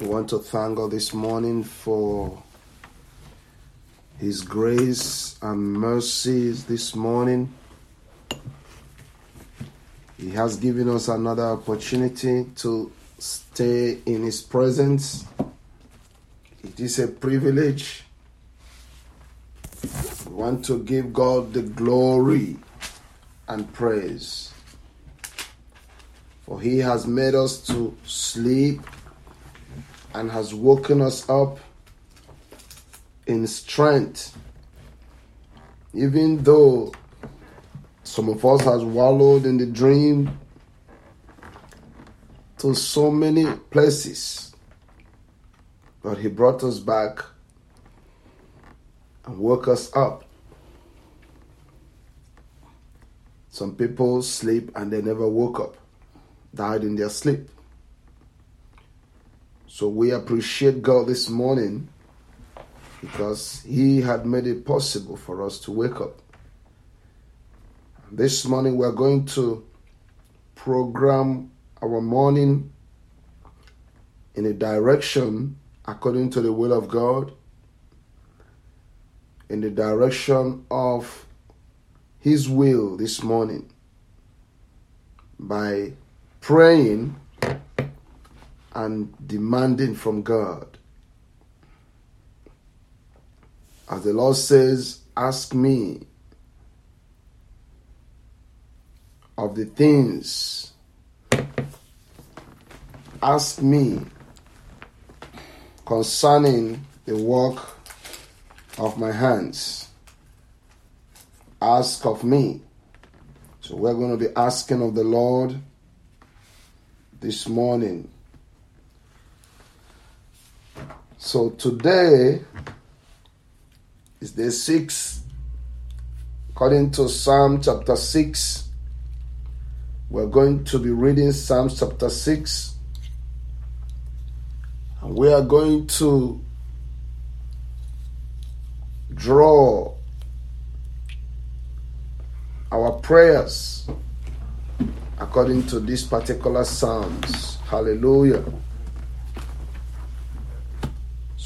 We want to thank God this morning for His grace and mercies this morning. He has given us another opportunity to stay in His presence. It is a privilege. We want to give God the glory and praise. For He has made us to sleep and has woken us up in strength. Even though some of us has wallowed in the dream to so many places, but he brought us back and woke us up. Some people sleep and they never woke up, died in their sleep. So we appreciate God this morning because He had made it possible for us to wake up. This morning we're going to program our morning in a direction according to the will of God, in the direction of His will this morning by praying and demanding from God. As the Lord says, Ask me of the things, ask me concerning the work of my hands. Ask of me. So we're going to be asking of the Lord this morning So today is day six, according to Psalm chapter 6. We're going to be reading Psalm chapter 6. And we are going to draw our prayers according to these particular Psalms. Hallelujah.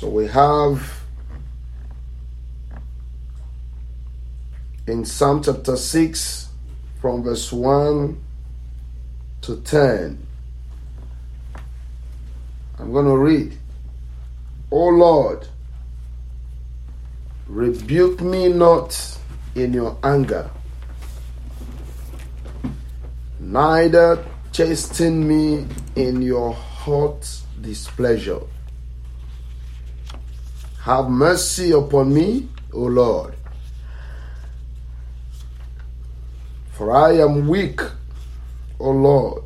So we have in Psalm chapter 6 from verse 1 to 10. I'm going to read. O Lord, rebuke me not in your anger, neither chasten me in your hot displeasure. Have mercy upon me, O Lord. For I am weak, O Lord.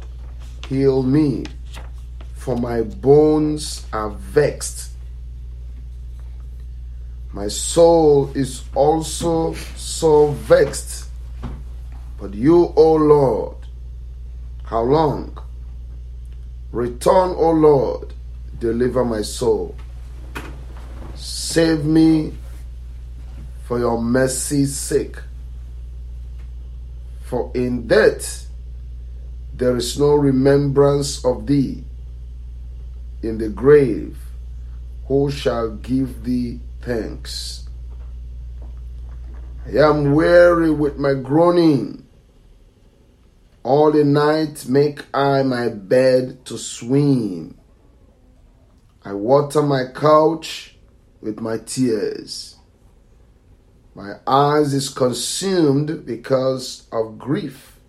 Heal me, for my bones are vexed. My soul is also so vexed. But you, O Lord, how long? Return, O Lord, deliver my soul. Save me for your mercy's sake. For in death there is no remembrance of thee. In the grave, who shall give thee thanks? I am weary with my groaning. All the night make I my bed to swim. I water my couch with my tears. My eyes is consumed because of grief.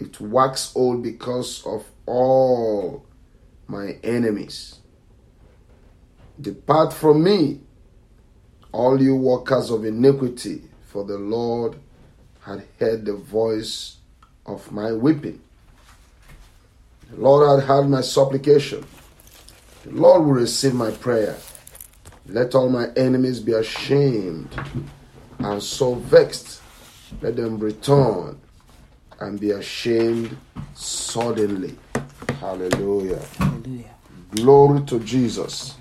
It wax old because of all my enemies. Depart from me, all you workers of iniquity, for the Lord had heard the voice of my weeping. The Lord had heard my supplication. The Lord will receive my prayer. Let all my enemies be ashamed and so vexed. Let them return and be ashamed suddenly. Hallelujah. Hallelujah. Glory to Jesus.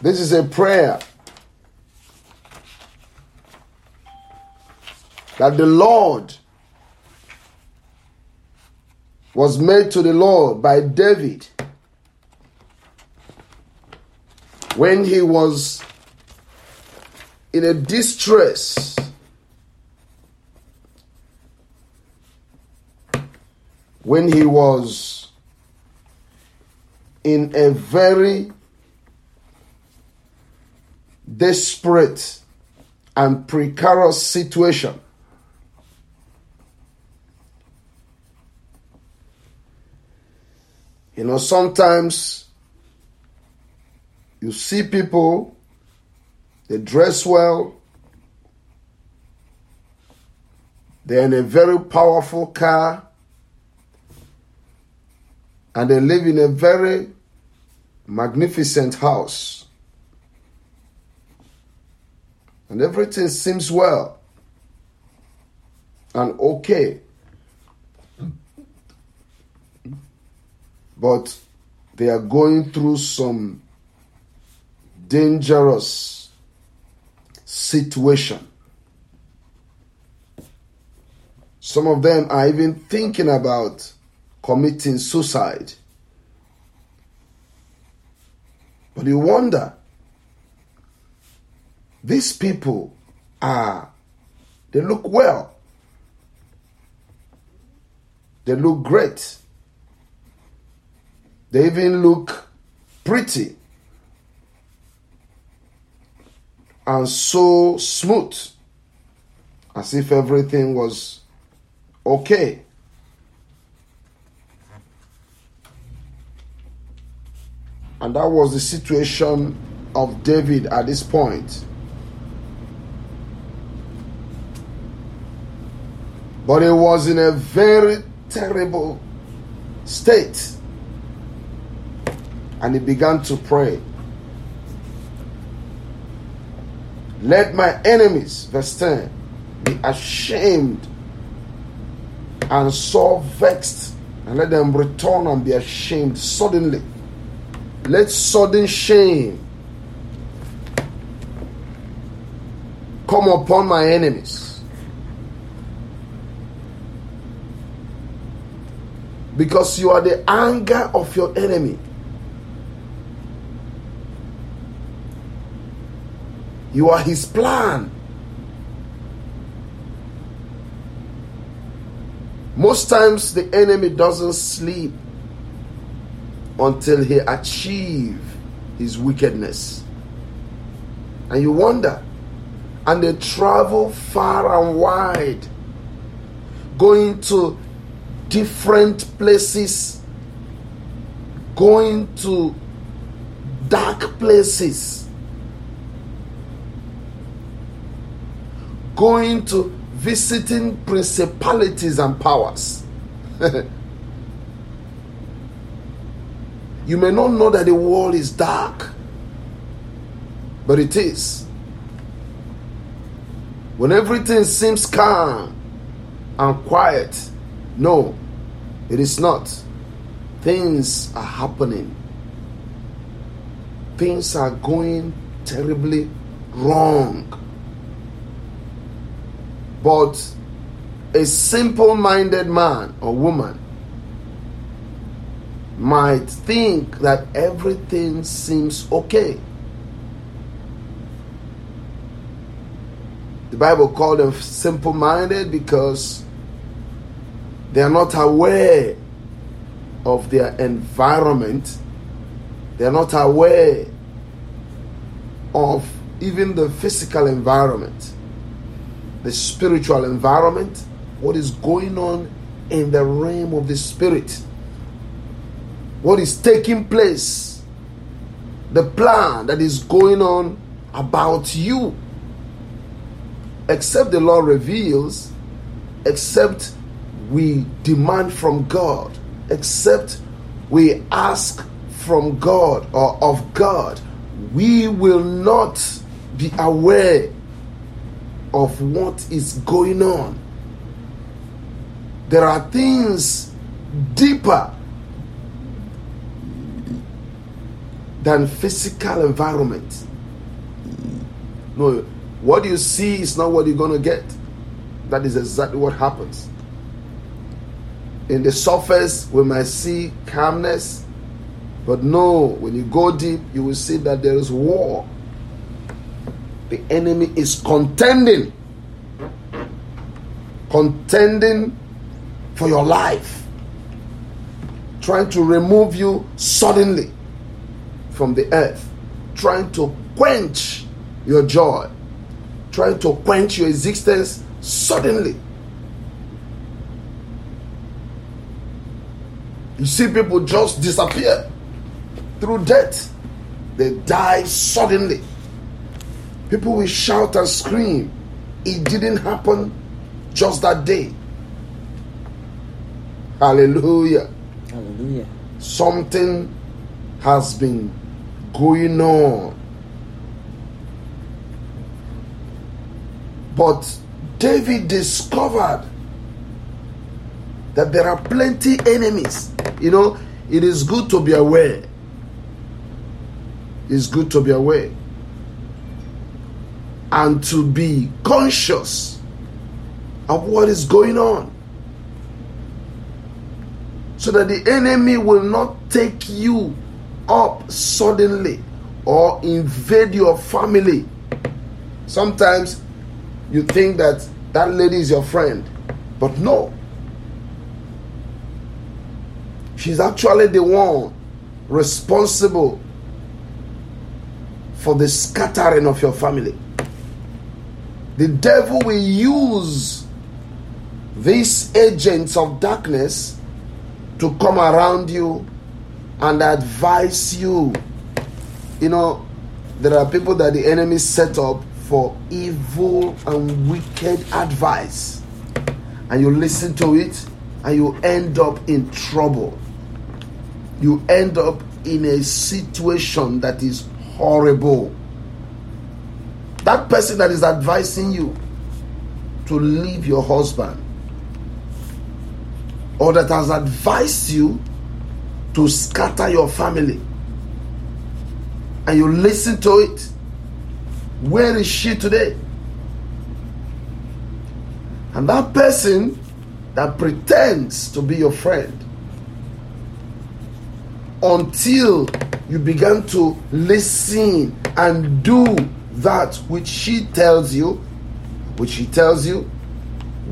This is a prayer that the Lord was made to the Lord by David when he was in a distress. When he was in a very desperate and precarious situation. You know, sometimes you see people, they dress well, they're in a very powerful car, and they live in a very magnificent house. And everything seems well and okay. But they are going through some dangerous situation. Some of them are even thinking about committing suicide. But you wonder, these people are, they look well, they look great. They even look pretty and so smooth as if everything was okay. And that was the situation of David at this point. But he was in a very terrible state and he began to pray. Let my enemies, verse 10, be ashamed and so vexed, and let them return and be ashamed suddenly. Let sudden shame come upon my enemies. Because you are the anger of your enemy. You are his plan. Most times the enemy doesn't sleep until he achieve his wickedness. And you wonder, and they travel far and wide, going to different places, going to dark places going to visiting principalities and powers. you may not know that the world is dark, but it is. When everything seems calm and quiet, no, it is not. Things are happening. Things are going terribly wrong. But a simple minded man or woman might think that everything seems okay. The Bible called them simple minded because they are not aware of their environment, they are not aware of even the physical environment the spiritual environment, what is going on in the realm of the spirit, what is taking place, the plan that is going on about you. Except the Lord reveals, except we demand from God, except we ask from God or of God, we will not be aware of what is going on. There are things deeper than physical environment. No, what you see is not what you're going to get. That is exactly what happens. In the surface, we might see calmness, but no, when you go deep, you will see that there is war. The enemy is contending, contending for your life, trying to remove you suddenly from the earth, trying to quench your joy, trying to quench your existence suddenly. You see people just disappear through death. They die suddenly. People will shout and scream. It didn't happen just that day. Hallelujah. Hallelujah. Something has been going on. But David discovered that there are plenty enemies. You know, it is good to be aware. It's good to be aware and to be conscious of what is going on so that the enemy will not take you up suddenly or invade your family. Sometimes you think that that lady is your friend, but no. She's actually the one responsible for the scattering of your family. The devil will use these agents of darkness to come around you and advise you. You know, there are people that the enemy set up for evil and wicked advice, and you listen to it, and you end up in trouble. You end up in a situation that is horrible. That person that is advising you to leave your husband, or that has advised you to scatter your family and you listen to it, where is she today? And that person that pretends to be your friend until you begin to listen and do that which she tells you, which she tells you,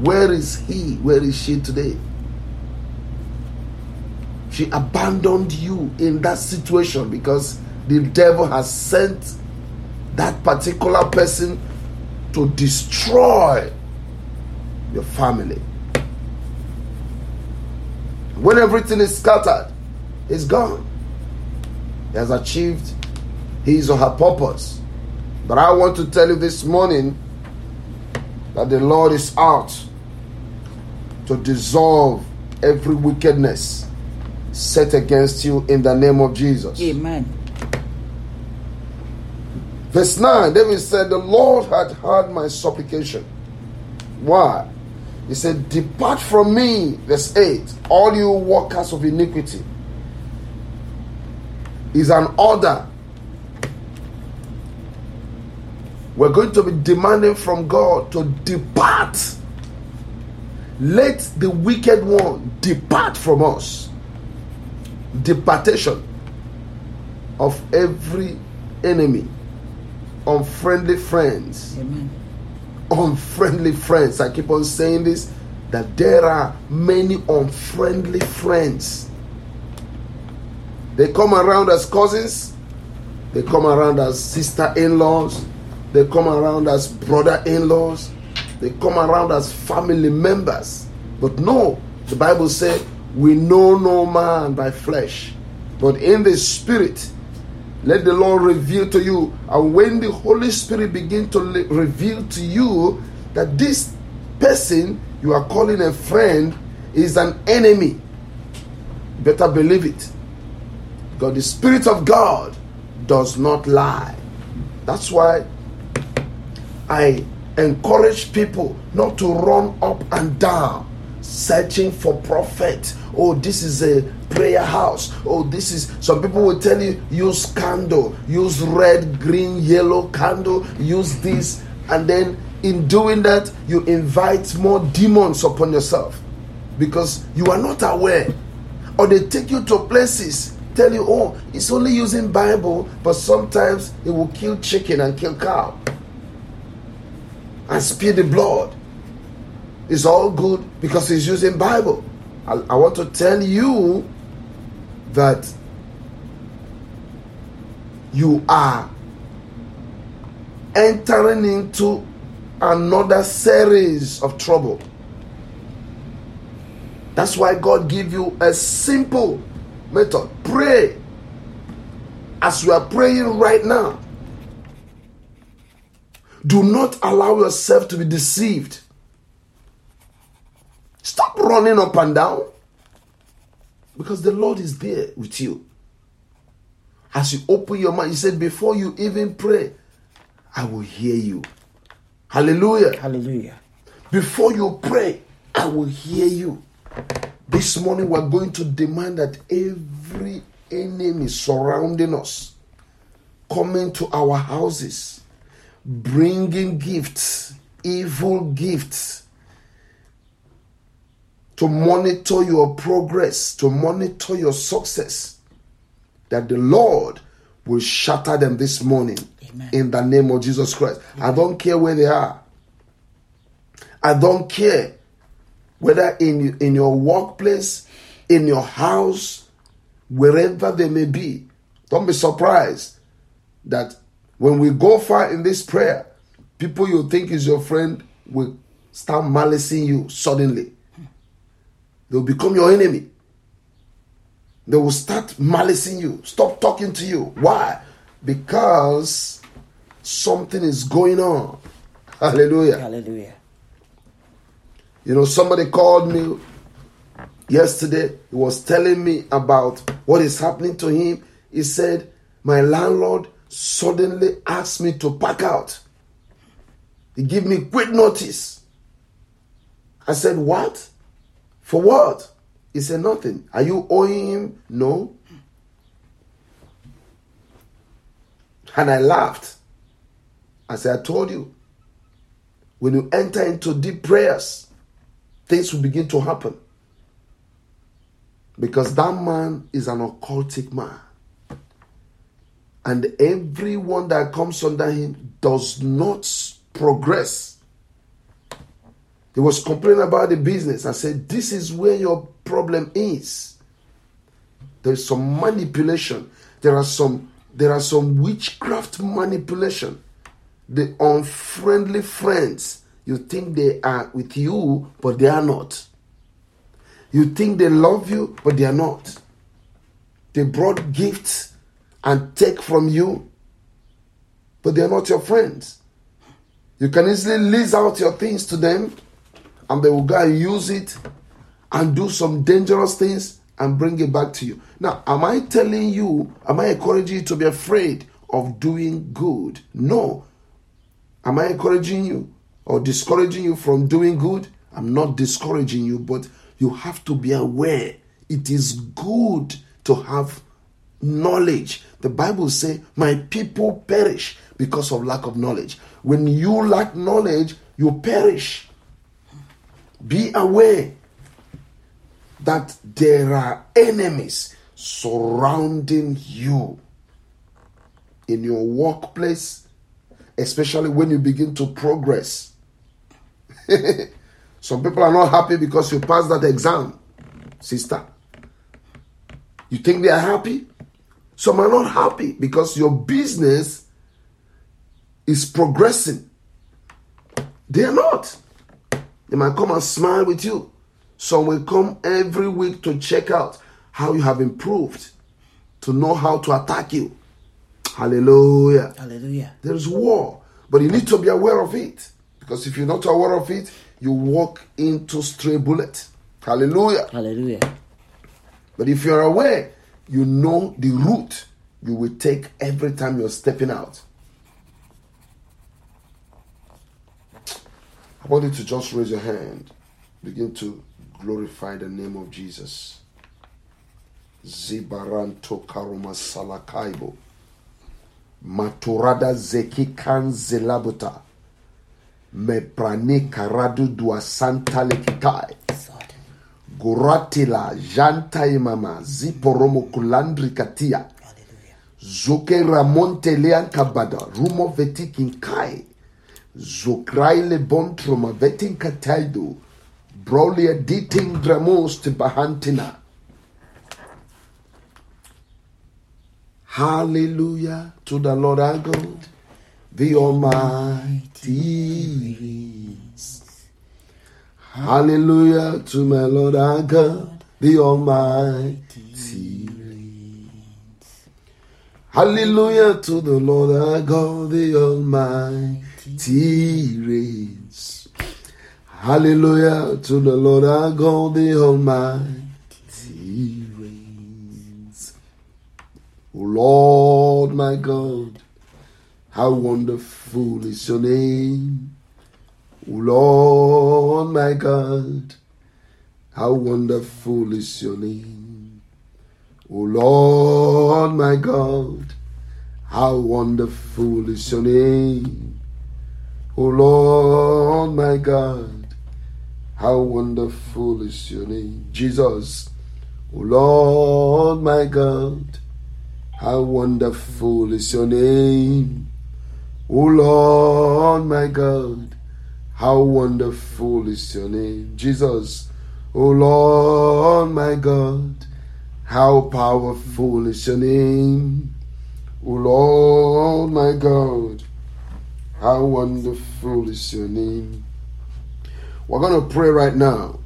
where is he? Where is she today? She abandoned you in that situation because the devil has sent that particular person to destroy your family. When everything is scattered, it's gone. He has achieved his or her purpose. But I want to tell you this morning that the Lord is out to dissolve every wickedness set against you in the name of Jesus. Amen. Verse 9, David said, The Lord had heard my supplication. Why? He said, Depart from me, verse 8, all you workers of iniquity. Is an order. We're going to be demanding from God to depart. Let the wicked one depart from us. Departation of every enemy unfriendly friends. Amen. Unfriendly friends. I keep on saying this that there are many unfriendly friends. They come around as cousins, they come around as sister in laws, they come around as brother in laws, they come around as family members. But no, the Bible said, We know no man by flesh, but in the spirit let the Lord reveal to you. And when the Holy Spirit begin to le- reveal to you that this person you are calling a friend is an enemy. Better believe it. Because the Spirit of God does not lie. That's why I encourage people not to run up and down searching for prophet. Oh, this is a prayer house. Oh, this is some people will tell you use candle, use red, green, yellow candle, use this, and then in doing that, you invite more demons upon yourself because you are not aware. Or they take you to places, tell you, oh, it's only using Bible, but sometimes it will kill chicken and kill cow and spill the blood. It's all good because he's using Bible. I, I want to tell you that you are entering into another series of trouble. That's why God give you a simple method. Pray. As you are praying right now, do not allow yourself to be deceived. Stop running up and down because the Lord is there with you. As you open your mouth, He said, Before you even pray, I will hear you. Hallelujah. Hallelujah. Before you pray, I will hear you. This morning, we're going to demand that every enemy surrounding us, coming to our houses, bringing gifts, evil gifts, to monitor your progress, to monitor your success, that the Lord will shatter them this morning Amen. in the name of Jesus Christ. Amen. I don't care where they are. I don't care whether in, in your workplace, in your house, wherever they may be. Don't be surprised that when we go far in this prayer, people you think is your friend will start malicing you suddenly. They'll become your enemy. They will start malicing you, stop talking to you. Why? Because something is going on. Hallelujah. Hallelujah. You know, somebody called me yesterday. He was telling me about what is happening to him. He said, My landlord suddenly asked me to pack out. He gave me quick notice. I said, What? For what? He said, Nothing. Are you owing him? No. And I laughed. I said, I told you, when you enter into deep prayers, things will begin to happen. Because that man is an occultic man. And everyone that comes under him does not progress he was complaining about the business. I said, This is where your problem is. There's some manipulation. There are some there are some witchcraft manipulation. The unfriendly friends, you think they are with you, but they are not. You think they love you, but they are not. They brought gifts and take from you, but they are not your friends. You can easily lease out your things to them and they will go and use it and do some dangerous things and bring it back to you. Now, am I telling you, am I encouraging you to be afraid of doing good? No. Am I encouraging you or discouraging you from doing good? I'm not discouraging you, but you have to be aware. It is good to have knowledge. The Bible says, My people perish because of lack of knowledge. When you lack knowledge, you perish. Be aware that there are enemies surrounding you in your workplace, especially when you begin to progress. Some people are not happy because you passed that exam, sister. You think they are happy? Some are not happy because your business is progressing. They are not. They might come and smile with you. Some will come every week to check out how you have improved, to know how to attack you. Hallelujah. Hallelujah. There's war, but you need to be aware of it. Because if you're not aware of it, you walk into stray bullet. Hallelujah. Hallelujah. But if you're aware, you know the route you will take every time you're stepping out. I want you to just raise your hand. Begin to glorify the name of Jesus. Zibaranto karuma salakaibo. Maturada zekikan zelabuta. Meprani karadu dua santa lekikai. Guratila janta imama ziporomo kulandri katia. Hallelujah. Zoke ramonte lean kabada rumo vetikin kai. Zokraile bontroma vetin kataido. Brolia diting dramos te bahantina. Hallelujah to the Lord our God, the Almighty. Hallelujah to my Lord our God, the Almighty. Hallelujah to the Lord our God, the Almighty reigns. Hallelujah to the Lord our God, the Almighty reigns. O Lord my God, how wonderful is your name. Lord my God, how wonderful is your name. O Lord my God, how wonderful is your name. O Lord my God, how wonderful is your name. Jesus, O Lord my God, how wonderful is your name. O Lord my God, how wonderful is your name. Jesus, O Lord my God, how powerful is your name. O Lord my God, how wonderful is your name. We're going to pray right now.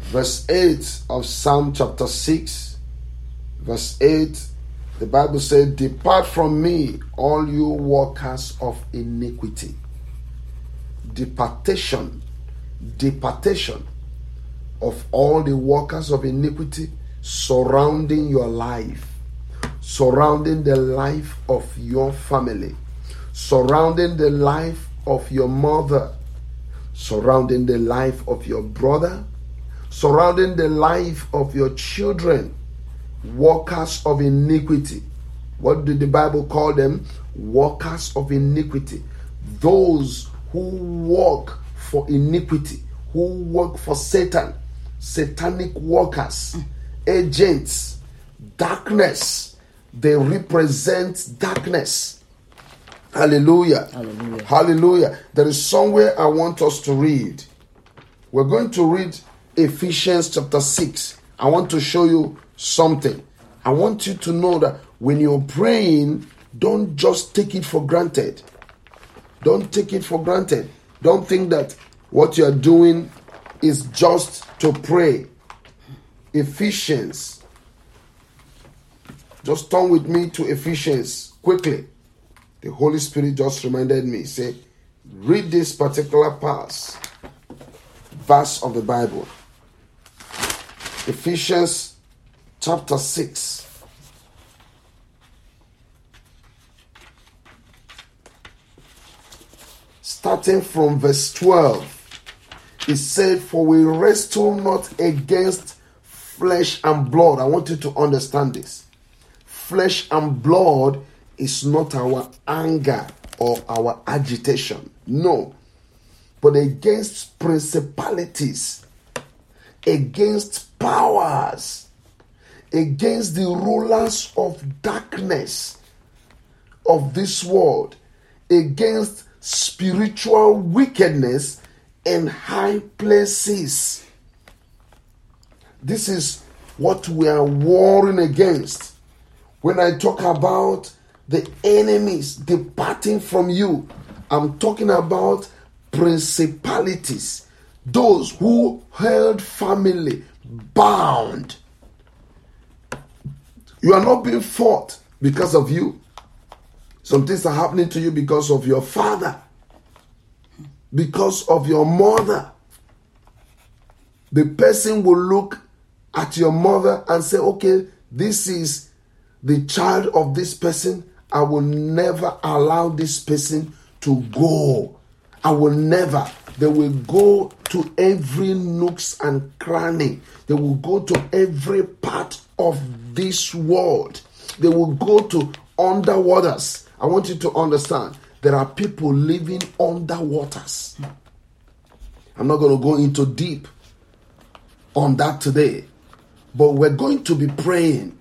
Verse 8 of Psalm chapter 6, verse 8, the Bible said, Depart from me, all you workers of iniquity. Departation, departation of all the workers of iniquity surrounding your life, surrounding the life of your family, surrounding the life of your mother, surrounding the life of your brother, surrounding the life of your children, workers of iniquity. What did the Bible call them? Workers of iniquity. Those who work for iniquity, who work for Satan, satanic workers, agents, darkness. They represent darkness. Hallelujah. Hallelujah. Hallelujah. There is somewhere I want us to read. We're going to read Ephesians chapter 6. I want to show you something. I want you to know that when you're praying, don't just take it for granted. Don't take it for granted. Don't think that what you're doing is just to pray. Ephesians. Just turn with me to Ephesians quickly. The Holy Spirit just reminded me. Say, read this particular pass, verse of the Bible. Ephesians chapter 6. Starting from verse 12. It said, For we wrestle not against flesh and blood. I want you to understand this. Flesh and blood is not our anger or our agitation. No. But against principalities, against powers, against the rulers of darkness of this world, against spiritual wickedness in high places. This is what we are warring against. When I talk about the enemies departing from you, I'm talking about principalities, those who held family bound. You are not being fought because of you. Some things are happening to you because of your father. because of your mother. The person will look at your mother and say, okay, this is the child of this person. I will never allow this person to go. I will never. They will go to every nooks and cranny. They will go to every part of this world. They will go to underwaters. I want you to understand there are people living under waters. I'm not going to go into deep on that today, but we're going to be praying.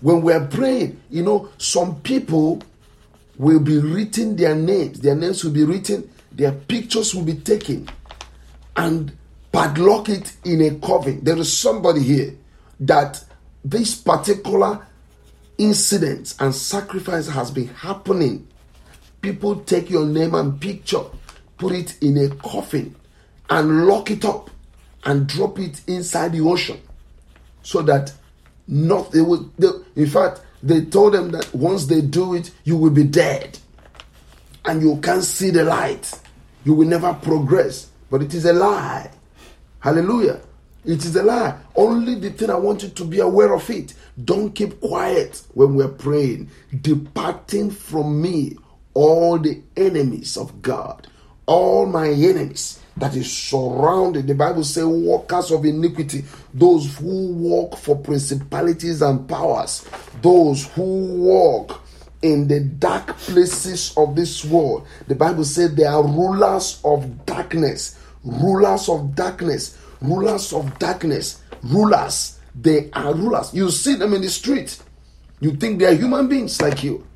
When we're praying, you know, some people will be written their names, their names will be written, their pictures will be taken, and padlock it in a coven. There is somebody here that this particular incident and sacrifice has been happening. People take your name and picture, put it in a coffin, and lock it up and drop it inside the ocean so that not they would they, in fact they told them that once they do it you will be dead and you can't see the light. You will never progress but it is a lie. Hallelujah. It is a lie. Only the thing i want you to be aware of it don't keep quiet when we're praying departing from me all the enemies of God, all my enemies that is surrounded. The Bible says, workers of iniquity, those who walk for principalities and powers, those who walk in the dark places of this world. The Bible said they are rulers of darkness, rulers of darkness, rulers of darkness, rulers. They are rulers. You see them in the street. You think they are human beings like you.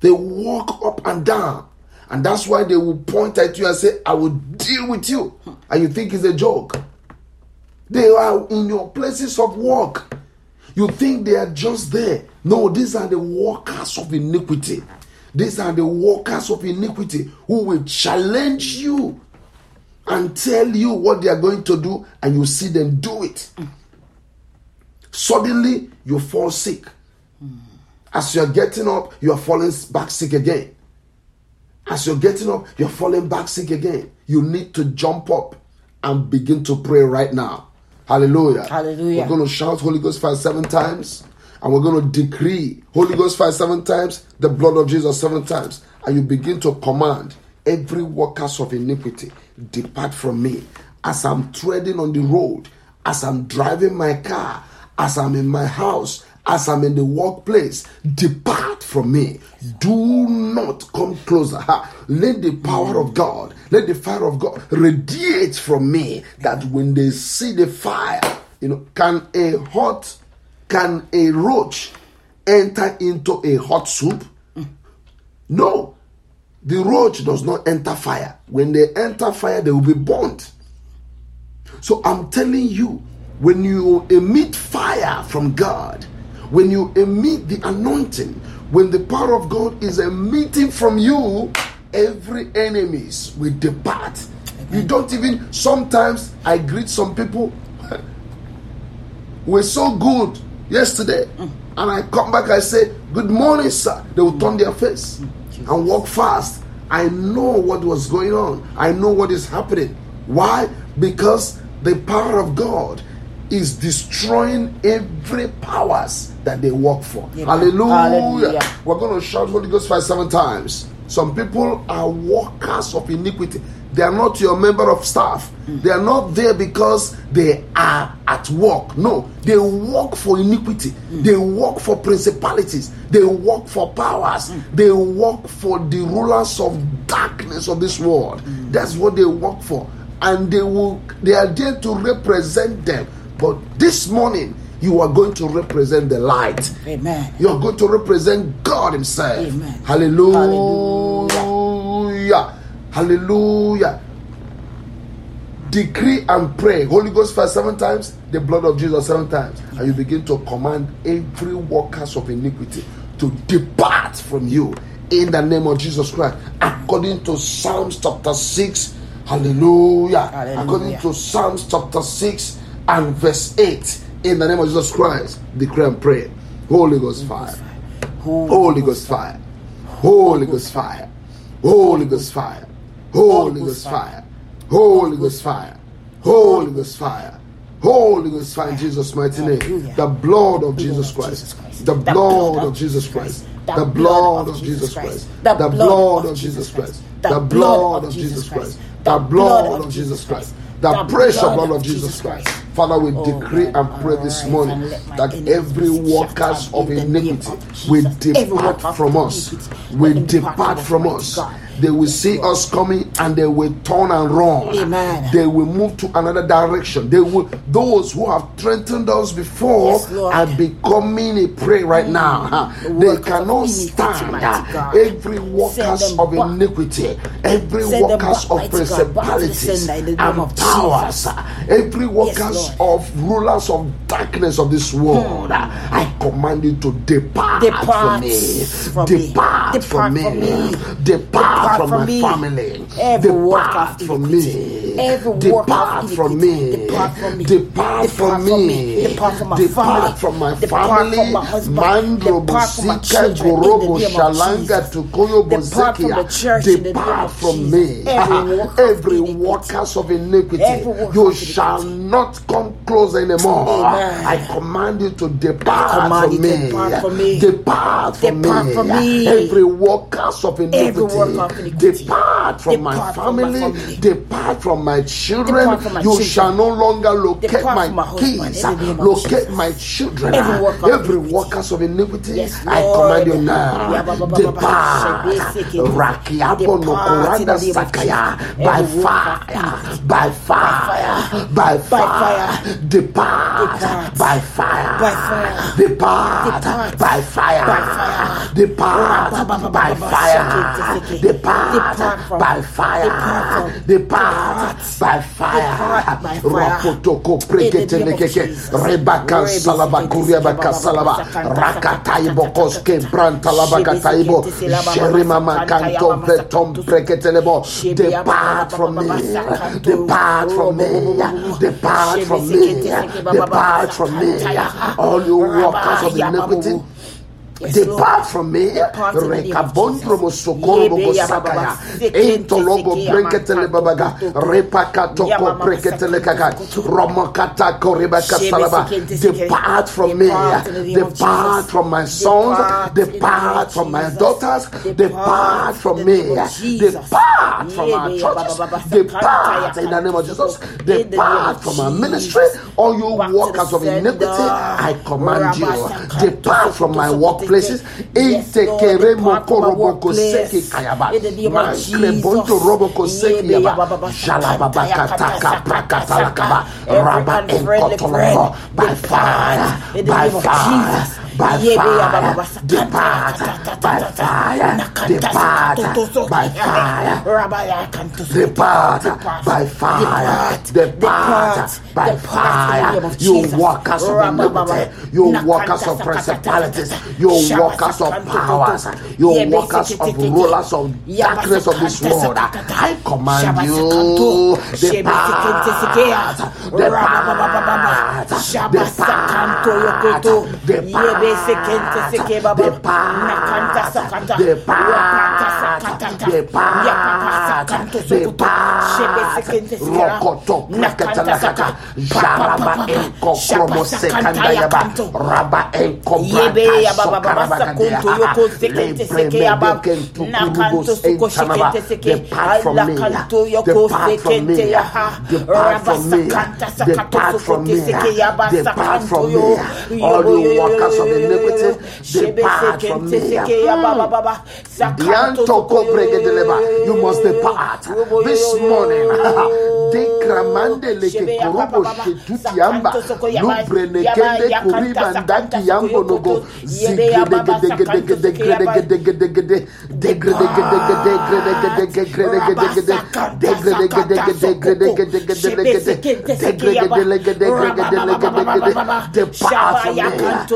They walk up and down. And that's why they will point at you and say, I will deal with you. And you think it's a joke. They are in your places of work. You think they are just there. No, these are the workers of iniquity. These are the workers of iniquity who will challenge you and tell you what they are going to do, and you see them do it. Suddenly, you fall sick. As you're getting up, you're falling back sick again. As you're getting up, you're falling back sick again. You need to jump up and begin to pray right now. Hallelujah. Hallelujah. We're going to shout Holy Ghost fire seven times. And we're going to decree Holy Ghost fire seven times, the blood of Jesus seven times. And you begin to command every workers of iniquity, depart from me. As I'm treading on the road, as I'm driving my car, as I'm in my house, as I'm in the workplace, depart from me. Do not come closer. Let the power of God, let the fire of God radiate from me that when they see the fire, you know, can a hot, can a roach enter into a hot soup? No. The roach does not enter fire. When they enter fire, they will be burnt. So I'm telling you, when you emit fire from God, when you emit the anointing, when the power of God is emitting from you, every enemies will depart. You don't even sometimes I greet some people we're so good yesterday. Mm. and I come back I say good morning sir. They will turn their face mm. and walk fast. I know what was going on. I know what is happening. Why? Because the power of God is destroying every powers that they work for. Hallelujah. Hallelujah. We're going to shout Holy Ghost five seven times. Some people are workers of iniquity. They are not your member of staff. Mm. They are not there because they are at work. No, they work for iniquity. Mm. They work for principalities. They work for powers. Mm. They work for the rulers of darkness of this world. That's what they work for. And they will they are there to represent them but this morning, you are going to represent the light. Amen. You are going to represent God Himself. Amen. Hallelujah. Hallelujah. Hallelujah. Decree and pray. Holy Ghost first seven times, the blood of Jesus seven times. And you begin to command every workers of iniquity to depart from you in the name of Jesus Christ. According to Psalms chapter 6. Hallelujah. Hallelujah. According to Psalms chapter 6 and verse 8 in the name of Jesus Christ declare and pray Holy Ghost fire Holy Ghost fire Holy Ghost fire Holy Ghost fire Holy Ghost fire. Holy Ghost fire. Holy Ghost fire. Holy Ghost fire in Jesus' mighty name. The blood of Jesus Christ. The blood of Jesus Christ. The blood of Jesus Christ. The blood of Jesus Christ. The blood of Jesus Christ. The blood of Jesus Christ. The precious blood of Jesus Christ. Father, we decree and pray this morning that every workers of iniquity will depart from us. Will depart from us. They will see us coming and they will turn and run. Amen. They will move to another direction. They will those who have threatened us before Yes, are becoming a prey right now. The They cannot stand every workers of back. iniquity, every Send workers back, of mighty God, back to the principalities sender in the name and of powers, every workers of rulers of darkness of this world. uh, I command you to depart, Hmm. Depart from me. from me. Depart, Depart from me. from me. Depart, Depart from, from my me. family. Every work Depart from me. Every work of Depart from me. Depart from me. Depart Depart from me. me. Depart from my Depart family. from my Depart family. from my husband. Mandro Depart from my children in the Gorobo Shalanga. Tukoyo Depart Bozekia. the church in the name Depart from me. Every work of iniquity. workers of iniquity. You shall not come close anymore. I command you to depart command from me. depart from me. Depart from Depart me. me. Every workers of iniquity. Every work of iniquity. Depart from my Depart from my family. family. Depart from my children. From my you children. shall no longer locate Depart my my kids. in the name of Locate my children. Every work of Every iniquity. workers of iniquity. Yes, I command you now. Depart. Rakiapo Depart no in kuranda the name of sakaya. By fire. By fire. By fire. Depart. Depart. By fire. By fire. Depart. Depart. By fire. By fire. Depart. By fire. shake it, shake it. Depart. Depart By fire. Depart from- By fire. Depart. Rapotoko In the prekete name of nekeke. Jesus. Rebaka Rebe salaba kuriaba kasalaba. Rakataibo koske branta laba kataibo. sekete selaba Sherima baba sakanta makanto ya baba bretom sakanto. preketelebo. Shebe ya baba Depart from me. Depart from me. Bo, bo, bo. Depart from me. Depart from me. All you workers of Raba ya baba iniquity. Bo. Yes, Lord. Depart from me. Depart in the name of Rekabondro Jesus. mosokoro Yebe bogo ya baba sakaya. baba. Sekente Entologo seke ya breketele mama babaga. kato, to, to. Repakato Ya ko mama breketele sakanta kaka. sokoto. Romokata korebaka salaba. Depart from me. Depart in the name of Depart Jesus. from my sons. Depart in the name Depart of from my daughters. Depart from me. name of Jesus. Depart from our churches. baba baba sakanta Depart in the name of Jesus. soko. In the name Depart from our ministry. All you Back to the workers of iniquity, I command you. Depart from my sokoto workplaces. Yes, Lord, Intekere depart from my mokoroboko seki kayaba. In the name of Jesus. roboko seki yaba. baba baba Jalababa kataka kata prakatalakaba. Every Raba unfriendly enkotolobo. friend, By fire. By fire. By Yebe ya baba fire. Depart. By fire. Depart. By fire. Rabaya kanto soki. Depart Depart. by fire. Depart. Depart by Depart fire. You workers of iniquity. You workers of principalities. You workers of powers. You workers of rulers of darkness of this world. I command you. sakanto. Shebe sekente sekeya. Depart. Shaba Depart. Depart. Yebe sekente seke baba. Nakanta. All you workers of iniquity, depart from me. seke ya baba baba sakanto Dianto suko yo bregedeleba. You must depart this morning. Dekramande leke korobo shetuti yamba. Lubre nekende kuriba ndaki yambo nogo. Zigedegedegedegedegedegede. Degredegedegedegedegedegede. Degredegedegedegedegede. Degredegedegedegedegede. Depart from me. Masharabakatorobo kosabai. Depart from me.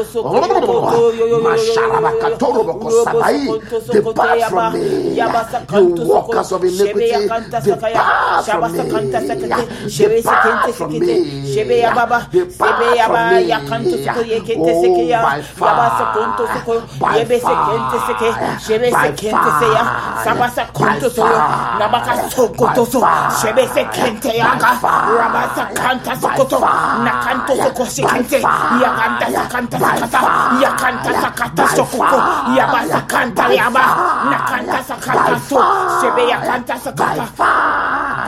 Me. You workers of iniquity, depart from me. Depart from me. Depart from me. Oh, by fire. By fire. Sabasa konto soyo nabaka sokoto so shebese kente yaga rabasa kanta sokoto nakanto soko shikente yakanta sakanta sakata yakanta sakata sokoko yabasa kanta yaba nakanta sakata so. Shebe yakanta sakata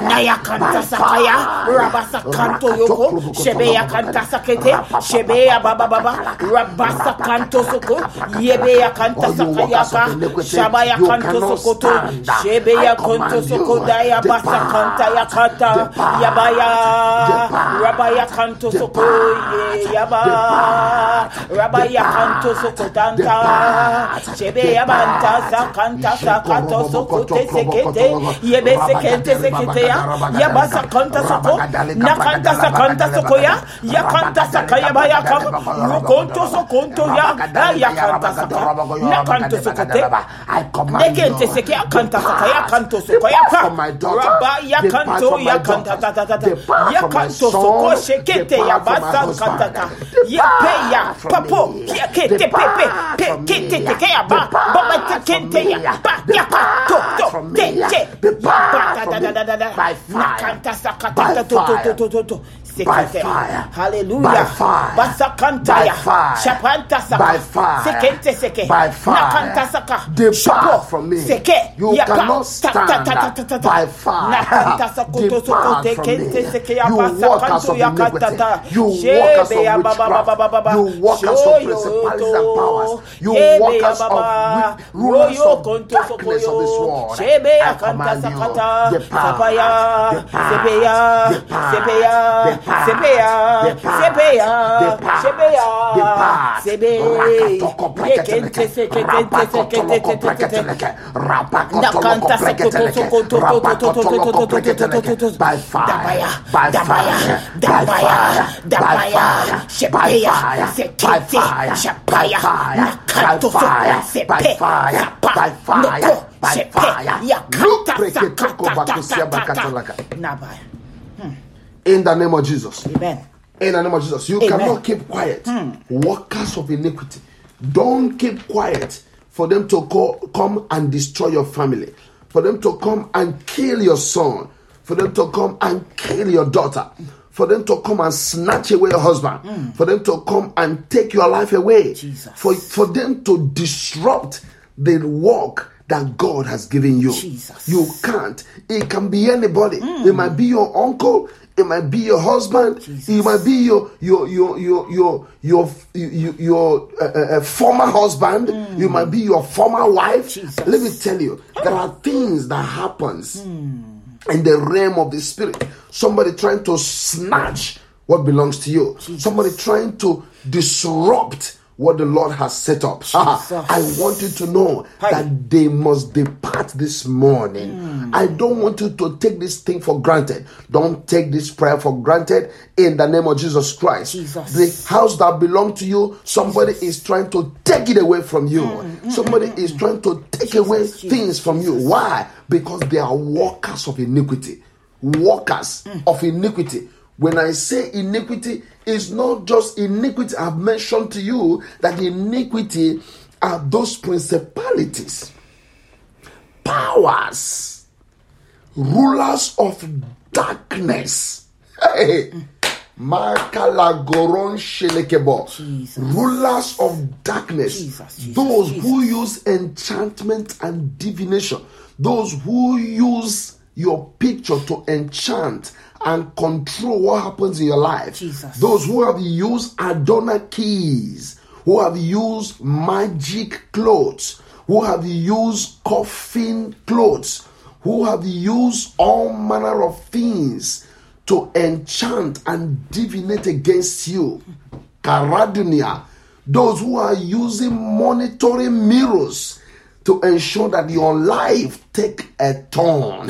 na yakanta sakaya rabasa kanto yoko shebe yakanta sakete shebe ya baba baba rabasa kanto soko yebe yakanta sakayaka shaba yakanto sokoto shebe yakanto sokoda yabasa kanta yakata yabaya rabaya kanto soko yaba rabaya kanto sokotanta shebe yabanta sakanta sakato sokote sekete yebe sekete sekete ya yabasa kanta soko nakanta sakanta soko ya yakanta sakaya baya kam rukonto sokonto ya yakanta saka nakanto sokote nekente seke yakanta saka yakanto soko ya pa. raba yakanto yakanta ta ta ta ta. yakanto soko shekete yabasa kanta ta yepe ya papo yakete pepe pe kete teke ya ba. Baba tekente ya ba yakanto to te te ba da da da da da By fire. By fire. To to to By fire. hallelujah By fire. basakanta By fire. shapanta saka By fire. sekente seke By fire. nakanta saka Depart from me. seke You cannot ta ta ta ta ta ta ta by fire. nakanta sakoto Depart sokote from kente me. seke You workers sakanto of iniquity. You workers shebe of witchcraft. You workers of Shoyo principalities and to. powers. You workers ba of rulers of darkness of this world. I command you, depart, depart, sebeya depart, Sebeya, Sebeya, Sebeya, Sebeya, by fire, by fire, by fire, by fire, Shebeya, Sekete, Shapaya, Nakato, Sepe, by fire, by fire, Lubricate, Toko, Bakusia, Bakatalaka, Nabaya. In the name of Jesus. amen In the name of Jesus. You Amen. Hmm. cannot keep quiet. Workers of iniquity. Don't keep quiet for them to co- come and destroy your family. For them to come and kill your son. For them to come and kill your daughter. For them to come and snatch away your husband. For them to come and take your life away. Hmm. Jesus. For, for them to disrupt the work that God has given you. Jesus. You can't. It can be anybody. It might be your uncle. It might be your husband. It might be your your your your your your your, your uh, uh, uh, former husband. You might be your former wife. Jesus. Let me tell you, there are things that happens in the realm of the spirit. Somebody trying to snatch what belongs to you. Somebody trying to disrupt what the Lord has set up. Ah, I want you to know Hi. that they must depart this morning. I don't want you to take this thing for granted. Don't take this prayer for granted in the name of Jesus Christ. Jesus. The house that belongs to you, somebody is trying to take it away from you. Somebody is trying to take away things from you. Why? Because they are workers of iniquity. Workers of iniquity. When I say iniquity, it's not just iniquity. I've mentioned to you that iniquity are those principalities, powers, rulers of darkness. Hey, Jesus. Rulers of darkness. Jesus, Jesus, those who use enchantment and divination. Those who use your picture to enchant and control what happens in your life. Jesus. Those who have used Adonai keys, who have used magic clothes, who have used coffin clothes, who have used all manner of things to enchant and divinate against you. Karadunia. Those who are using monitoring mirrors to ensure that your life take a turn.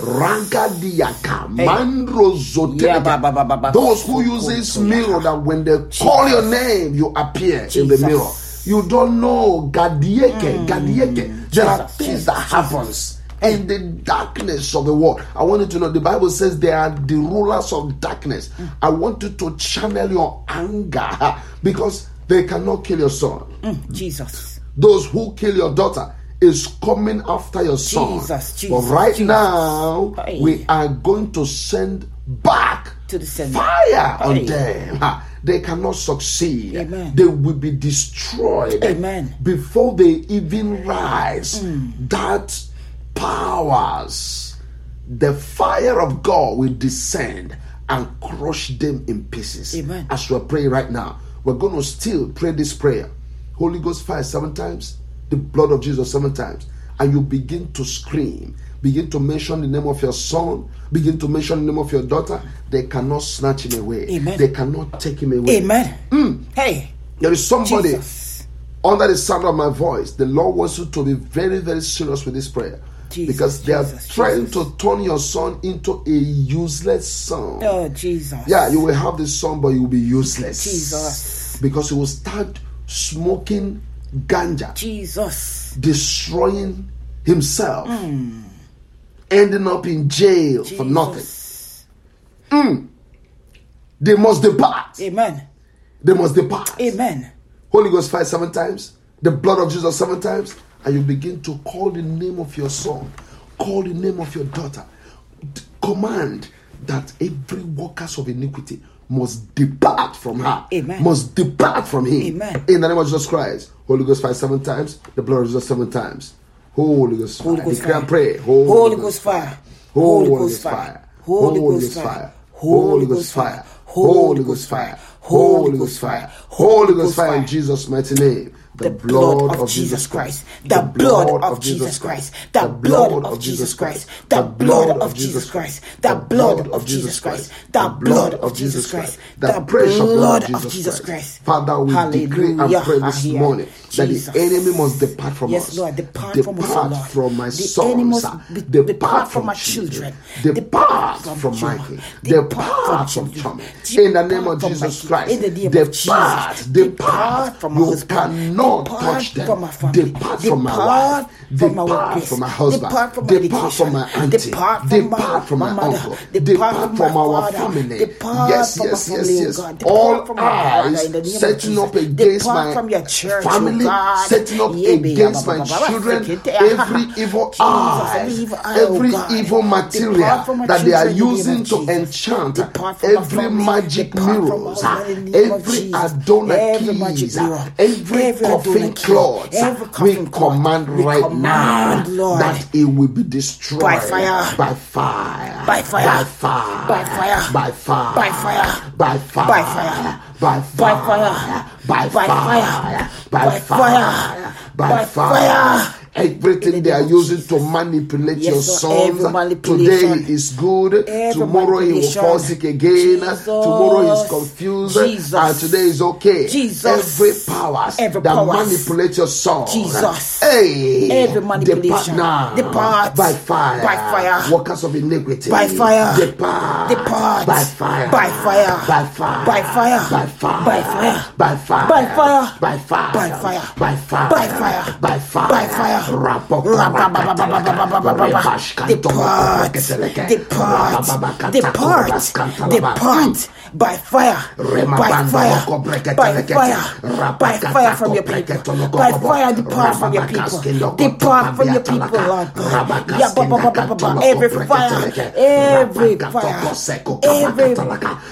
Ragadiaka, mandro Yeah, ba, ba, ba, ba, ba. Those who use this mirror that when they call your name, you appear in the mirror. You don't know. Gadieke, Gadieke. There are things that happens in the darkness of the world. I want you to know the Bible says they are the rulers of darkness. I want you to channel your anger because they cannot kill your son. Mm, Jesus. Those who kill your daughter is coming after your son. Jesus, but Jesus, right Jesus. now, Hey. we are going to send back To the sender. fire on them. They cannot succeed. Amen. They will be destroyed. Amen. Before they even rise, Mm. that powers, the fire of God will descend and crush them in pieces. Amen. As we're praying right now, we're going to still pray this prayer. Holy Ghost fire seven times, the blood of Jesus seven times, and you begin to scream. Begin to mention the name of your son. Begin to mention the name of your daughter. They cannot snatch him away. Amen. They cannot take him away. Amen. Hmm. Hey. There is somebody Jesus. under the sound of my voice. The Lord wants you to be very, very serious with this prayer. Jesus, because they are trying Jesus. to turn your son into a useless son. Oh, Jesus. Yeah, you will have the son, but you will be useless. Jesus. Because you will start smoking ganja, Jesus. destroying himself, ending up in jail for nothing. Jesus. They must depart. Amen. They must depart. Amen. Holy Ghost fire seven times, the blood of Jesus seven times, and you begin to call the name of your son, call the name of your daughter, command that every workers of iniquity must depart from her, Amen. must depart from him. Amen. In the name of Jesus Christ, Holy Ghost fire seven times, the blood of Jesus seven times. Holy Ghost fire, Holy Ghost declare fire. and pray. Holy Ghost fire. Holy Ghost fire. Holy Ghost fire. Holy Ghost fire. Holy Ghost fire. Holy Ghost fire. Holy Ghost fire in Jesus' mighty name. The blood of Jesus Christ. The blood of Jesus Christ. The blood of Jesus Christ. The blood of Jesus Christ. The blood of Jesus Christ. The blood of Jesus Christ. The blood of Jesus Christ, the blood of Jesus Christ. Father, we decree and pray this Hallelujah. Morning that the enemy must depart from Yes, us. Lord, depart from us, Lord. from my The sons. be- depart, depart from from my children. children. Depart Depart from, my. Depart Depart from. Tommy. In the name of Jesus. Christ. In the name of depart. Jesus. Depart. Depart from my you husband. cannot Depart touch them. from my family. Depart from my wife. Depart from my husband. Depart from my Depart from my auntie. Depart from my- Depart from my my mother. uncle. Depart Depart from our family. Depart Yes, yes, yes, oh yes. God. All from my father eyes in the name of setting up against my from your church, oh family, Concerning setting up against my children every evil eye, every evil material that they are using to enchant, every magic mirrors, every Adonai keys, every coffin cloth, we command right now that it will be destroyed by fire, by fire, by fire, by fire, by fire, by fire, by fire by fire, By fire. by fire, by fire, By fire, fire. by By fire. fire. Everything they are using to manipulate Yes, your sons. Today is good. Tomorrow he will fall sick again. Jesus. Tomorrow he's confused. Jesus. And today is okay. Jesus. Every powers Every that powers. manipulate your son. Jesus. Hey. Every manipulation. Depart. Depart. By fire. By fire. Workers of iniquity. By fire. Depart. Depart. By fire. By fire. By fire. By fire. By fire. By fire. By fire. By fire. By fire. By fire. By fire. By fire. By fire. By fire. Depart, depart, depart, depart by fire, by fire, by fire, by fire from your people, by fire depart from your people, depart from your people, Lord God. Every fire, every fire, every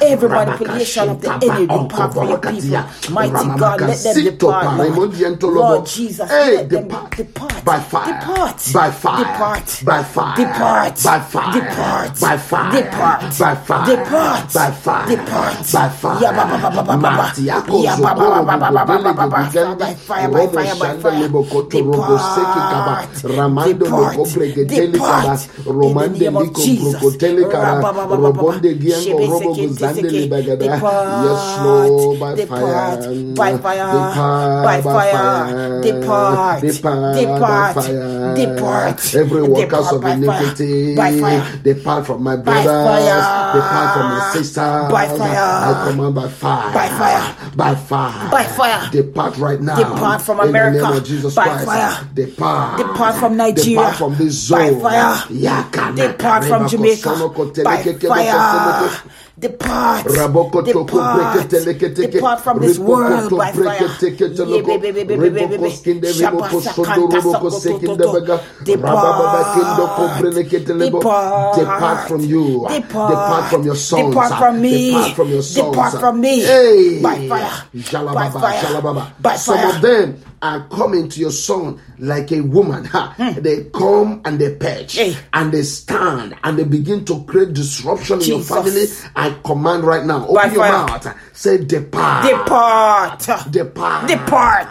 every manipulation of the enemy depart from your people. Mighty God, let them depart, Lord. Lord Jesus, let them depart. depart, By fire. depart, By fire. depart, By fire. depart, By fire. depart, By fire. depart, By fire. depart, By fire by fire, Matia, by fire, by fire, by fire, Ramando Romande Robonde Yes, Lord, by fire, by fire, by fire, depart, depart, depart, every workers of iniquity, depart from my brothers, depart from my sister, by fire. I command by fire. By fire. By fire. By fire. Depart right now. Depart from In the name America. of Jesus By Christ. fire. Depart. Depart from Nigeria. Depart from this By fire. Yakana Depart from Jamaica. By fire. Depart. Depart. Depart from this world by fire. Depart. Depart from you. Depart from your sons. Depart from me. Depart from your sons. Depart from me. Hey. By fire. By fire. By fire. Some of them are coming to your son like a woman. Ha. Hmm. They come and they perch. Hey. and they stand and they begin to create disruption in your family. I command right now. Open By your fire. mouth. Say depart. Depart. Depart. Depart.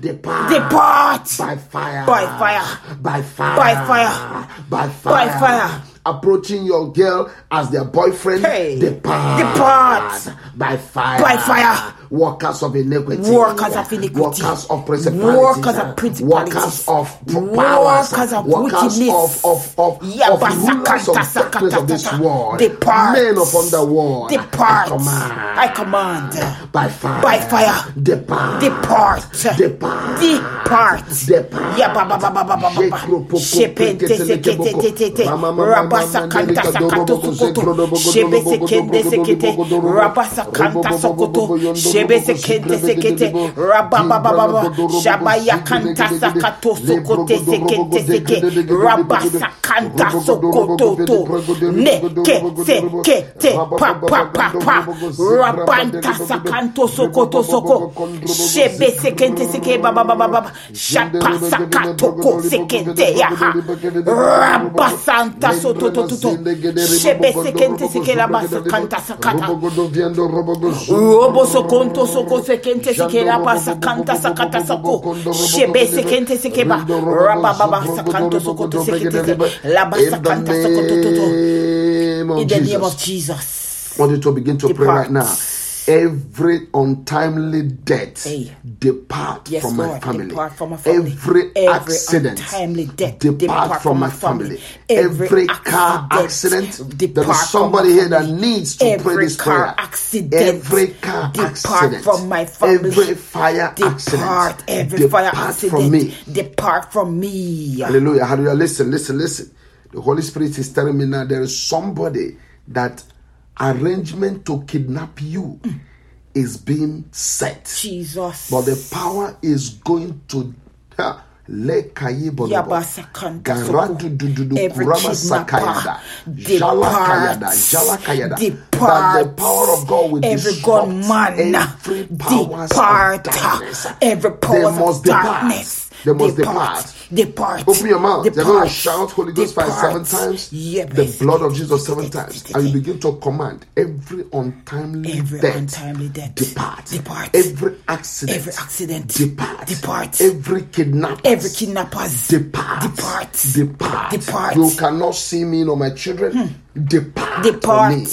Depart. Depart. By fire. By fire. By fire. By fire. By fire. By fire. Approaching your girl as their boyfriend. Hey. Depart. Depart. By fire. By fire workers of iniquity, workers of iniquity, workers of principalities, workers of principalities, workers of powers, workers of wickedness, of of of, yeah, of rulers of darkness of this world, men of underworld, depart, I command, I command. By fire, by fire, depart, depart, depart, depart, depart, yeah, ba ba. Shebe sekende sekete. Rabba ba ba ba ba. Shabaya kanta sakato sokote sekete seke. Rabasa kanta sokoto to. Ne ke sekete pa pa pa pa. Rabanta sakanto sokoto soko. Shebe sekente seke ba ba ba ba ba. Shapa sakato ko sekete ya ha. Rabasanta soto to to. Shebe sekente seke la basa kanta sakata. Robo Ronto soko sekente pa sakanta sakata soko. Shebe sekente sekeba. Raba baba sakanto soko to sekete. Sakanta soko to to to. In the name of Jesus. I want you to begin to pray right now. Every untimely death Hey. depart Yes, from my Lord, family. depart from my family. Every, Every accident untimely death depart, depart from my family. Every Every, car accident there is somebody here that needs to pray this prayer. accident every car depart accident from my family. Every fire accident every fire accident. from me. Depart from me. Hallelujah. Hallelujah. Listen, listen, listen. The Holy Spirit is telling me now there is somebody that arrangement to kidnap you mm. is being set. Jesus. But the power is going to. Uh, the power of God will every disrupt man, every powers of darkness. Every power of darkness. They must depart. depart. Depart. Open your mouth. They're going to shout Holy Ghost fire seven times. Yeah, the blood of Jesus seven times. And you begin to command every untimely Every death. untimely death. Depart. Depart. Every accident. Every accident. Depart. Depart. Every kidnappers. Every kidnappers. Depart. Depart. Depart. Depart. You cannot see me nor my children. Depart. Depart. From me.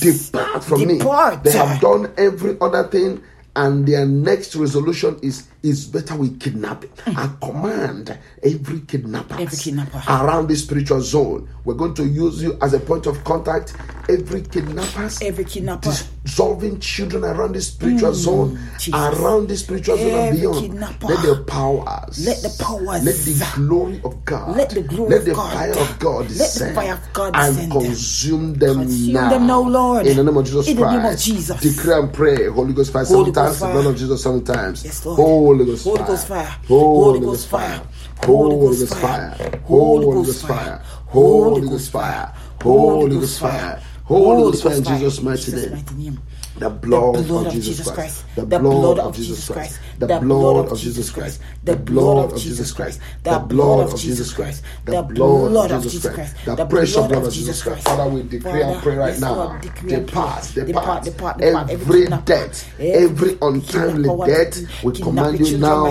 Depart from Depart. me. They have done every other thing, and their next resolution is is better we kidnap it. I command every kidnapper. Every kidnapper. around this spiritual zone. We're going to use you as a point of contact. Every kidnappers, Every kidnapper. dissolving children around this spiritual zone, Hmm. Jesus. around this spiritual zone and beyond. kidnapper. Let the powers, Let the powers. let the glory of God, Let the glory let of the God. fire of God Let the fire of God and descend. consume them Consume now. them now, Lord. In the name of Jesus In the Christ. name of Jesus. Declare and pray. Holy Ghost fire Holy seven Ghost times. fire. The blood of Jesus seven times. Yes, Lord. Ghost Holy fire. Ghost fire. Holy Ghost fire. Holy Ghost fire. Holy Ghost fire. Holy Ghost fire. Holy Ghost fire. Holy Ghost fire in Jesus' mighty name. The blood, of Jesus Christ. The blood of Jesus Christ. The blood of Jesus Christ. The blood of Jesus Christ. The blood of Jesus Christ. The blood of Jesus Christ. The precious blood of Jesus Christ. Father, we decree and pray right now. Depart, depart, every death, every untimely death, we command you now.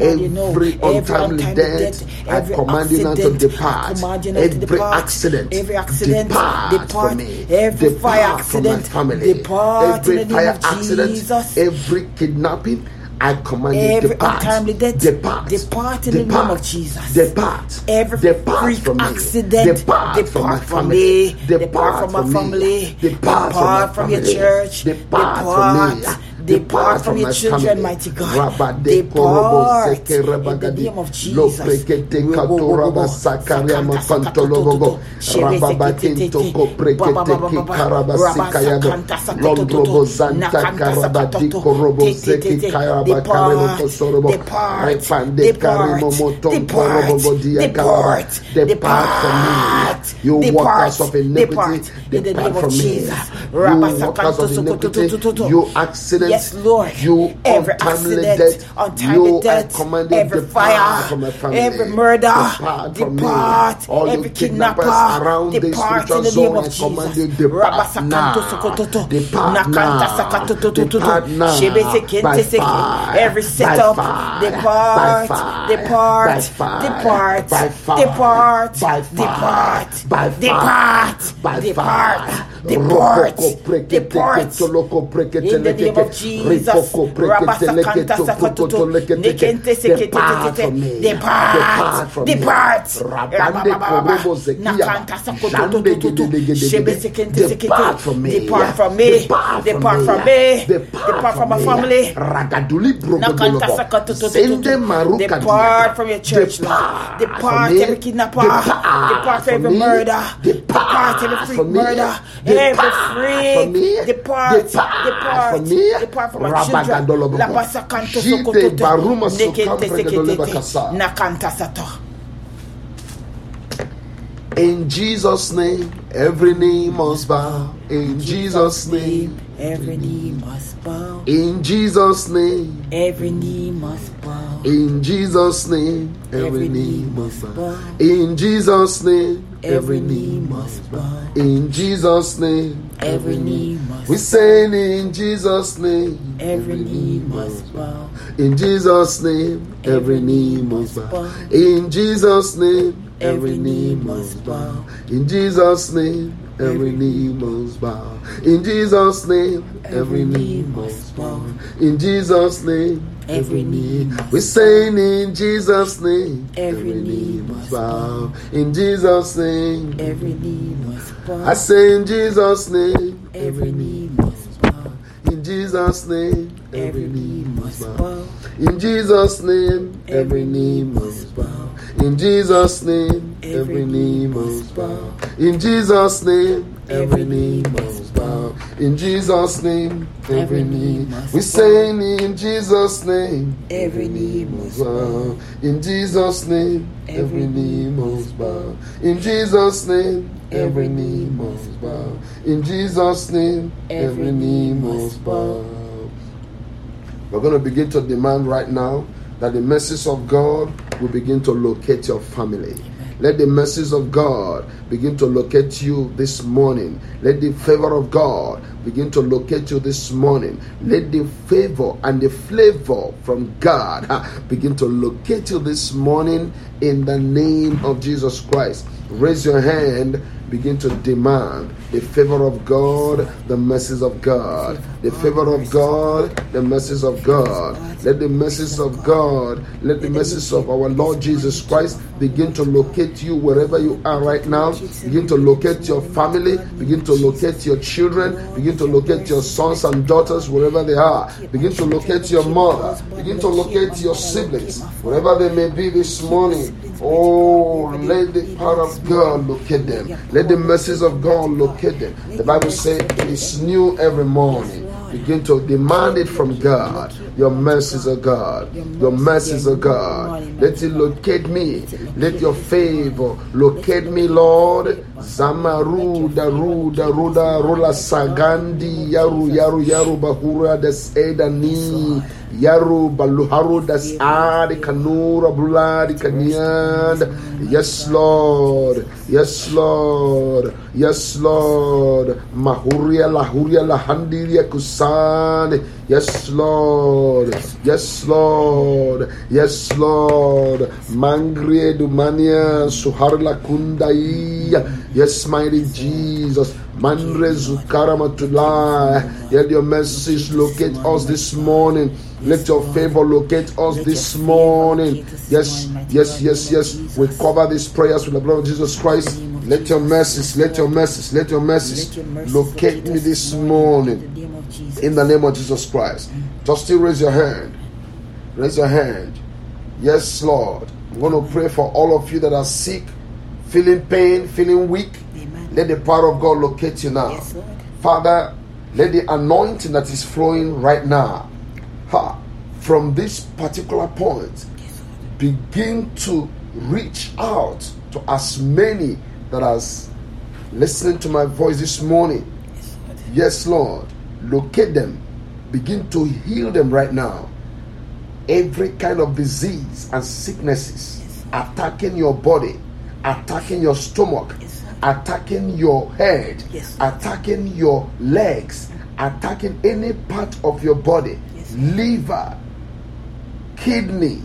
Every untimely death, I command you now to depart. Every accident, every accident, depart depart. from me. Every fire Depart accident, family. depart Every fire accident, Jesus. Every kidnapping. I command you Every depart. untimely death, depart. depart in the name of Jesus. Depart. Every depart freak from me. accident, Depart, depart from my family. me. Depart, Depart from my family. Depart, Depart from, from my your family. church. Depart, Depart. from me. Depart from your children, mighty God. Depart in the name of Jesus. Lo prekete katora basakaria makantolobogo. Rababakento ko prekete ki karabasikayago. Londrobo zanta karabadi korobo seki karabakaremo kosorobo. Repande karimo moton korobo dia karaba. Depart from me. You workers of iniquity. Depart from me. You workers of iniquity. You accidents. Yes, Lord. You every untimely accident, death. untimely You death, every fire, from my family. every murder, Depart from depart, me. All every kidnapper, around depart in the name of Jesus. depart now. Depart now. Depart now. shebese kente By seke. fire. Every setup, depart, depart, depart, depart, depart, depart, depart, fire. Depart, depart. ketoloko prekete In the name lekeke. of Jesus, Ripoko prekete Rabasakanta leketo sakototo, pokoto lekete. nekente sekete Depart from me. depart, Depart from me. depart. From me. Depart from me. Depart from me. Depart from my family. Depart from your church, Lord. Depart Depart from me. every kidnapper. Depart every murder. Depart every freak from me. murder. Depart from me. Depart. Depart from me. Depart from my children. Rabagadolobo. Lapasa kanto Jide sokototo. baruma Nekente sukam pregadoleba sekete. kasa. Nakanta sato. In Jesus' name, every knee must bow. In Jesus' name, Every knee must bow. in Jesus' name, Every knee must bow. in Jesus' name, every knee must bow. In Jesus' name, every knee must bow. In Jesus' name, Every knee must we sing in Jesus' name. Every knee must bow. In Jesus' name, every knee must bow. In Jesus' name, every knee must bow. In Jesus' name, every knee must bow. In Jesus' name, every knee must bow. In Jesus' name, every knee. We're saying in Jesus' name, Every knee must bow. In Jesus' name, Every knee must bow. I say in Jesus' name, Every knee must bow. in Jesus' name, Every knee must bow. In Jesus' name, every knee must bow. In Jesus' name, every knee must bow. In Jesus' name, every knee must bow. In Jesus' name, every knee. We say in Jesus' name, Every knee must bow. In Jesus' name, every knee must bow. In Jesus' name, every knee must bow. In Jesus' name, every knee must bow. We're going to begin to demand right now that the message of God will begin to locate your family. Let the mercies of God begin to locate you this morning. Let the favor of God begin to locate you this morning. Let the favor and the flavor from God begin to locate you this morning in the name of Jesus Christ. Raise your hand begin to demand the favor of God, the mercies of God, the favor of God, the mercies of God. Let the mercies of God, let the mercies of our Lord Jesus Christ begin to locate you wherever you are right now. Begin to locate your family, begin to locate your children, begin to locate your sons and daughters wherever they are. Begin to locate your mother, begin to locate your siblings, wherever they may be this morning. Oh, let the power of God locate them. Let the mercies of God locate them. The Bible says it is new every morning. Begin to demand it from oh God. Your mercies of God. Your mercies of oh God. Let it locate me. Let your favor locate me, Lord. Zamaru daru daruda rula sagandi yaru yaru yaru bahura des edani yaru baluharu das adi kanura buladi kanyand. Yes, Lord. Yes, Lord. Yes, Lord. Mahuria lahuria lahandiria kusan. Yes, Lord. Yes, Lord. Yes, Lord. Mangrie dumania suharla kundai. Yes, mighty Jesus. Mandre Zukaramatulai. Let your mercies locate us this morning. Let your favor locate us this morning. Yes, yes, yes, yes. We cover these prayers with the blood of Jesus Christ. Let your mercies, let your mercies, let your mercies locate me this morning. In the name of Jesus Christ. Just still raise your hand. Raise your hand. Yes, Lord. I'm going to pray for all of you that are sick, feeling pain, feeling weak. Let the power of God locate you now. Father, let the anointing that is flowing right now, ha, from this particular point, begin to reach out to as many that are listening to my voice this morning. Yes, Lord. Locate them. Begin to heal them right now. Every kind of disease and sicknesses attacking your body, attacking your stomach, attacking your head, attacking your legs, attacking any part of your body, Liver, kidney,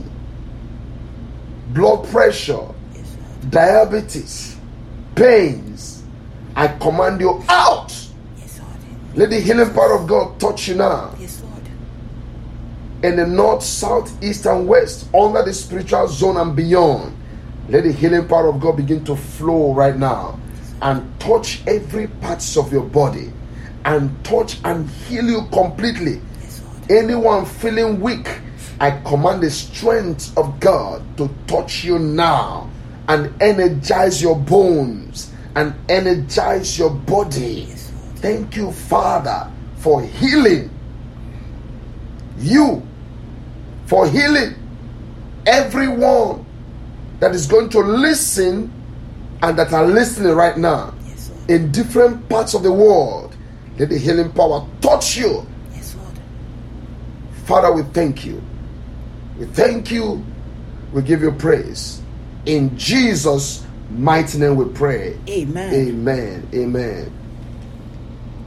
blood pressure, Yes, diabetes, pains. I command you out. Yes, Let the healing power of God touch you now. Yes, In the north, south, east, and west, under the spiritual zone and beyond. Let the healing power of God begin to flow right now and touch every parts of your body and touch and heal you completely. Anyone feeling weak, I command the strength of God to touch you now and energize your bones and energize your body. Thank you, Father, for healing you, for healing everyone that is going to listen and that are listening right now Yes, in different parts of the world. Let the healing power touch you. Father, we thank you. We thank you. We give you praise. In Jesus' mighty name we pray. Amen. Amen. Amen.